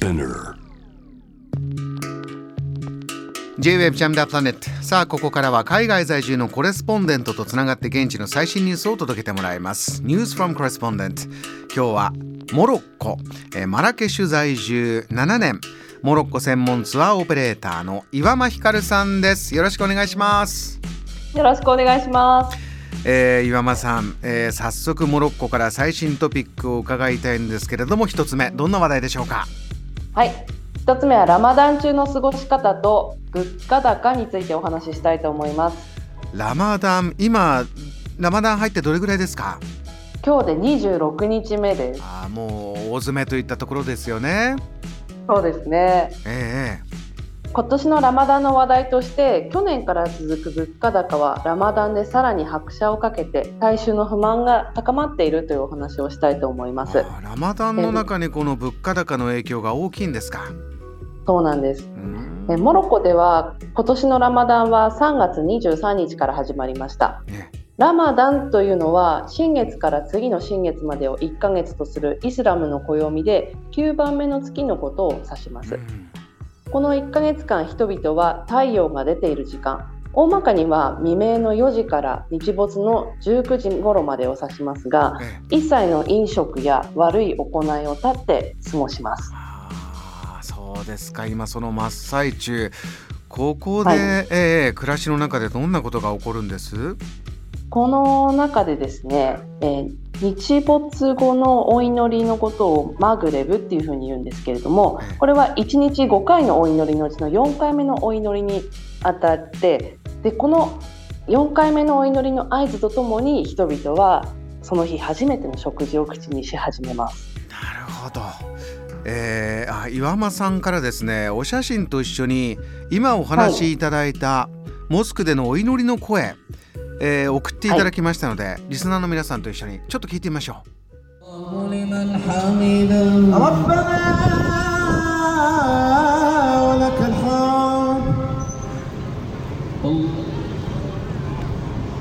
Spinner. J-Web ジャムダープラネットさあここからは海外在住のコレスポンデントとつながって現地の最新ニュースを届けてもらいます。ニュースフ from コレスポンデント今日はモロッコ、えーマラケシュ在住7年。モロッコ専門ツアーオペレーターの岩間ひかるさんです。よろしくお願いします。よろしくお願いします。えー岩間さん、えー早速モロッコから最新トピックを伺いたいんですけれども一つ目どんな話題でしょうか？はい。一つ目はラマダン中の過ごし方と物価高についてお話ししたいと思います。ラマダン今ラマダン入ってどれぐらいですか？今日で26日目です。あーもう大詰めといったところですよねそうですね。え今年のラマダンの話題として去年から続く物価高はラマダンでさらに拍車をかけて大衆の不満が高まっているというお話をしたいと思います。ラマダンの中にこの物価高の影響が大きいんですか？そうなんです。うモロッコでは今年のラマダンは3月23日から始まりました。ねラマダンというのは新月から次の新月までを1ヶ月とするイスラムの暦で9番目の月のことを指します。うんこの1ヶ月間人々は太陽が出ている時間。大まかには未明の4時から日没の19時頃までを指しますがえ一切の飲食や悪い行いを断って過ごします。あーそうですか。今その真っ最中。ここで、はい。えー暮らしの中でどんなことが起こるんです？この中でですね、えー日没後のお祈りのことをマグレブっていうふうに言うんですけれどもええこれは1日5回のお祈りのうちの4回目のお祈りにあたってでこの4回目のお祈りの合図とともに人々はその日初めての食事を口にし始めます。なるほど。えー、あ岩間さんからですねお写真と一緒に今お話しいただいたモスクでのお祈りの声、えー送っていただきましたので、リスナーの皆さんと一緒にちょっと聞いてみましょう لمن حمده ربنا ولك الحمد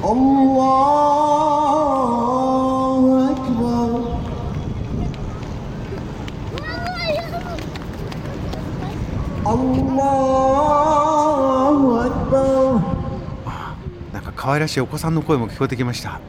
الله 可愛らしいお子さんの声も聞こえてきました。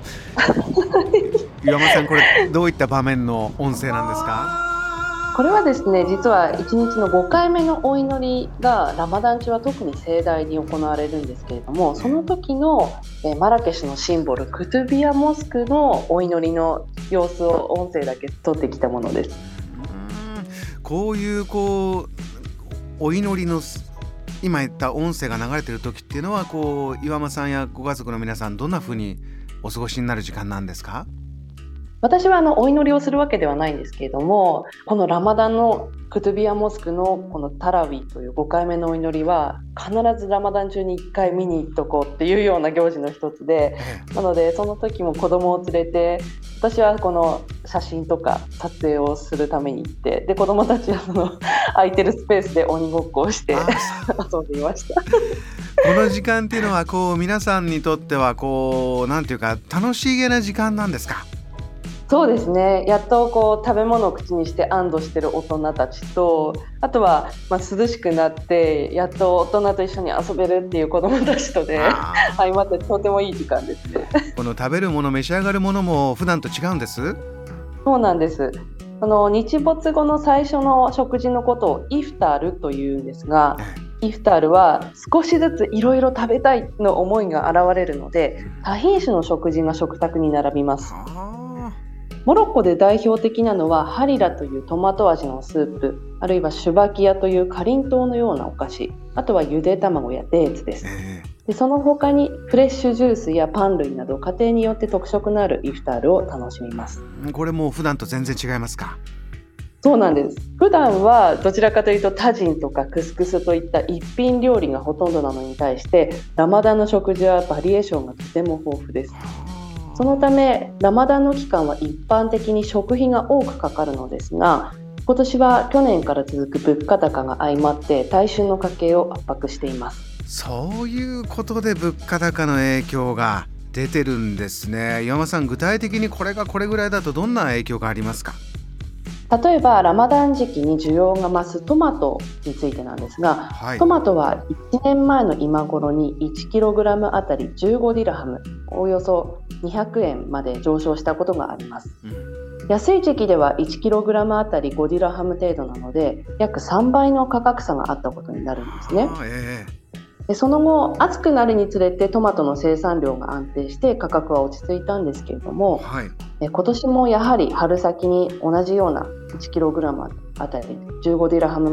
岩間さんこれどういった場面の音声なんですか？これはですね実は1日の5回目のお祈りがラマダン中は特に盛大に行われるんですけれどもその時の、えーマラケシュのシンボルクトゥビアモスクのお祈りの様子を音声だけ取ってきたものです。うーん。こういうこうお祈りのす今言った音声が流れてる時っていうのはこう岩間さんやご家族の皆さんどんなふうにお過ごしになる時間なんですか？私はあのお祈りをするわけではないんですけれどもこのラマダンのクトゥビアモスクのこのタラウィという5回目のお祈りは必ずラマダン中に1回見に行っとこうっていうような行事の一つでえなのでその時も子供を連れて私はこの写真とか撮影をするために行ってで子供たちはその 空いてるスペースで鬼ごっこをしてあ遊んでいました。この時間っていうのはこう皆さんにとってはこうなんていうか楽しげな時間なんですか？そうですね。やっとこう食べ物を口にして安堵してる大人たちとあとは、まあ、涼しくなってやっと大人と一緒に遊べるっていう子供たちとであ相まってとてもいい時間ですね。ー この食べるもの召し上がるものも普段と違うんです？そうなんです。あの日没後の最初の食事のことをイフタールというんですがイフタールは少しずついろいろ食べたいの思いが現れるので多品種の食事が食卓に並びます。あモロッコで代表的なのはハリラというトマト味のスープあるいはシュバキヤというかりんとうのようなお菓子あとはゆで卵やデーツです。ーえ。でその他にフレッシュジュースやパン類など家庭によって特色のあるイフタールを楽しみます。ーこれもう普段と全然違いますか？そうなんです。普段はどちらかというとタジンとかクスクスといった一品料理がほとんどなのに対してラマダンの食事はバリエーションがとても豊富ですそのためラマダの期間は一般的に食費が多くかかるのですが今年は去年から続く物価高が相まって大衆の家計を圧迫しています。そういうことで物価高の影響が出てるんですね。岩間さん具体的にこれがこれぐらいだとどんな影響がありますか？例えばラマダン時期に需要が増すトマトについてなんですが、はい。トマトは1年前の今頃に 1kg あたり15ディラハムおよそ200円まで上昇したことがあります。うん。安い時期では 1kg あたり5ディラハム程度なので約3倍の価格差があったことになるんですね。あーえでその後暑くなるにつれてトマトの生産量が安定して価格は落ち着いたんですけれどえもはい。え今年もやはり春先に同じような 1kg あたり15ディラハム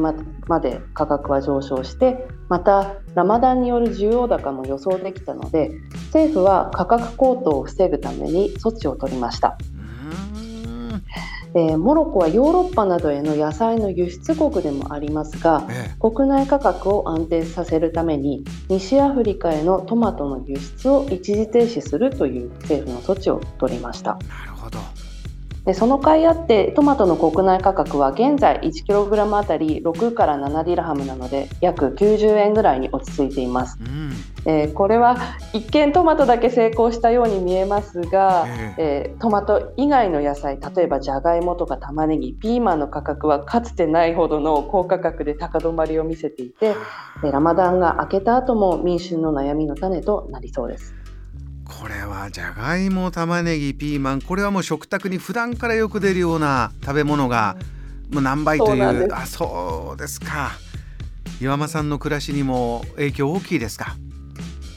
まで価格は上昇してまたラマダンによる需要高も予想できたので政府は価格高騰を防ぐために措置を取りました、えーモロッコはヨーロッパなどへの野菜の輸出国でもありますがえ国内価格を安定させるために西アフリカへのトマトの輸出を一時停止するという政府の措置を取りました。えなるほどでその甲斐あってトマトの国内価格は現在 1kg あたり6から7ディラハムなので約90円ぐらいに落ち着いています、うん。えーこれは一見トマトだけ成功したように見えますが、ええ。ートマト以外の野菜例えばじゃがいもとか玉ねぎピーマンの価格はかつてないほどの高価格で高止まりを見せていてえーラマダンが明けた後も民衆の悩みの種となりそうですこれはじゃがいも玉ねぎピーマン。これはもう食卓に普段からよく出るような食べ物がもう何倍という。あそうですか。岩間さんの暮らしにも影響大きいですか？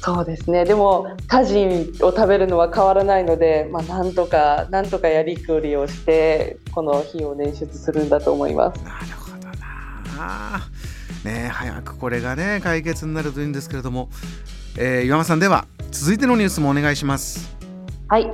そうですね。でもタジンを食べるのは変わらないので、まあ、なんとかなんとかやりくりをしてこの日を捻出するんだと思います。なるほどな。ねえ早くこれがね解決になるといいんですけれども、えー岩間さんでは続いてのニュースもお願いします。はい、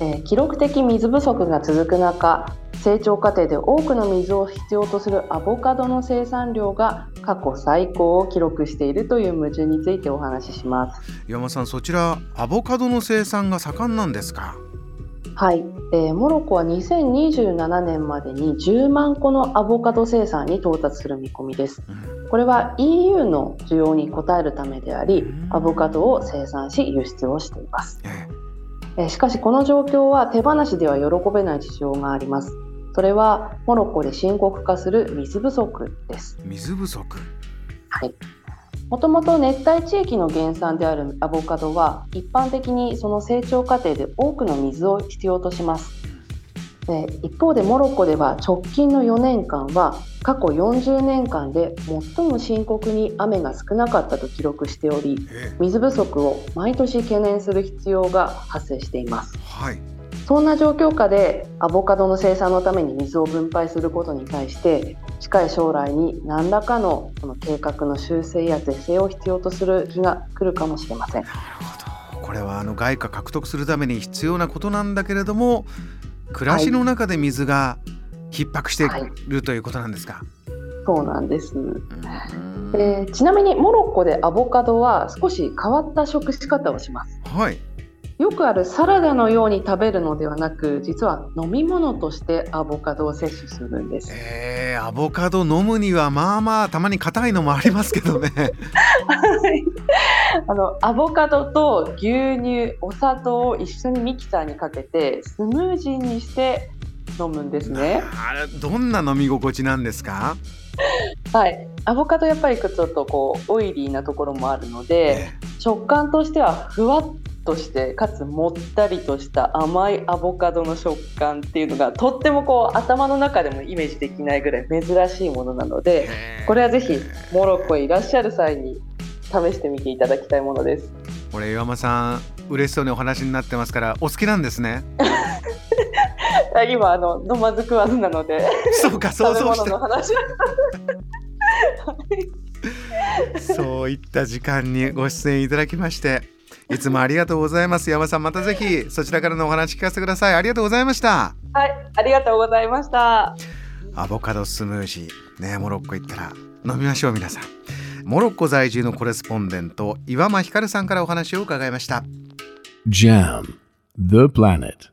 えー記録的水不足が続く中成長過程で多くの水を必要とするアボカドの生産量が過去最高を記録しているという矛盾についてお話しします。岩間さんそちらアボカドの生産が盛んなんですか？はい、えーモロッコは2027年までに10万個のアボカド生産に到達する見込みです。うんこれは EU の需要に応えるためでありアボカドを生産し輸出をしています。ええ。ーしかしこの状況は手放しでは喜べない事情があります。それはモロッコで深刻化する水不足です。え水不足？はい。もともと熱帯地域の原産であるアボカドは一般的にその成長過程で多くの水を必要としますで一方でモロッコでは直近の4年間は過去40年間で最も深刻に雨が少なかったと記録しておりえ水不足を毎年懸念する必要が発生しています。えはい。そんな状況下でアボカドの生産のために水を分配することに対して近い将来に何らかのこの計画の修正や是正を必要とする日が来るかもしれません。なるほど。これはあの外貨獲得するために必要なことなんだけれども暮らしの中で水が逼迫している、ということなんですか、そうなんです、うん。えーちなみにモロッコでアボカドは少し変わった食し方をします。はいよくあるサラダのように食べるのではなく実は飲み物としてアボカドを摂取するんです。えー、アボカド飲むにはまあまあたまに硬いのもありますけどね。はい。あのアボカドと牛乳お砂糖を一緒にミキサーにかけてスムージーにして飲むんですね。あれどんな飲み心地なんですか、はい、アボカドやっぱりちょっとこうオイリーなところもあるのでえ食感としてはふわっとしてかつもったりとした甘いアボカドの食感っていうのがとってもこう頭の中でもイメージできないぐらい珍しいものなのでえこれはぜひモロッコへいらっしゃる際に試してみていただきたいものです。これ岩間さん嬉しそうにお話になってますからお好きなんですね。あ今あの飲まず食わずなのでそうか想食べ像した物の話。そういった時間にご出演いただきましていつもありがとうございます。山さんまたぜひそちらからのお話聞かせてください。ありがとうございました。はいありがとうございました。アボカドスムージー。ねモロッコ行ったら飲みましょう皆さん。モロッコ在住のコレスポンデント岩間ひかるさんからお話を伺いました。Jam, the planet.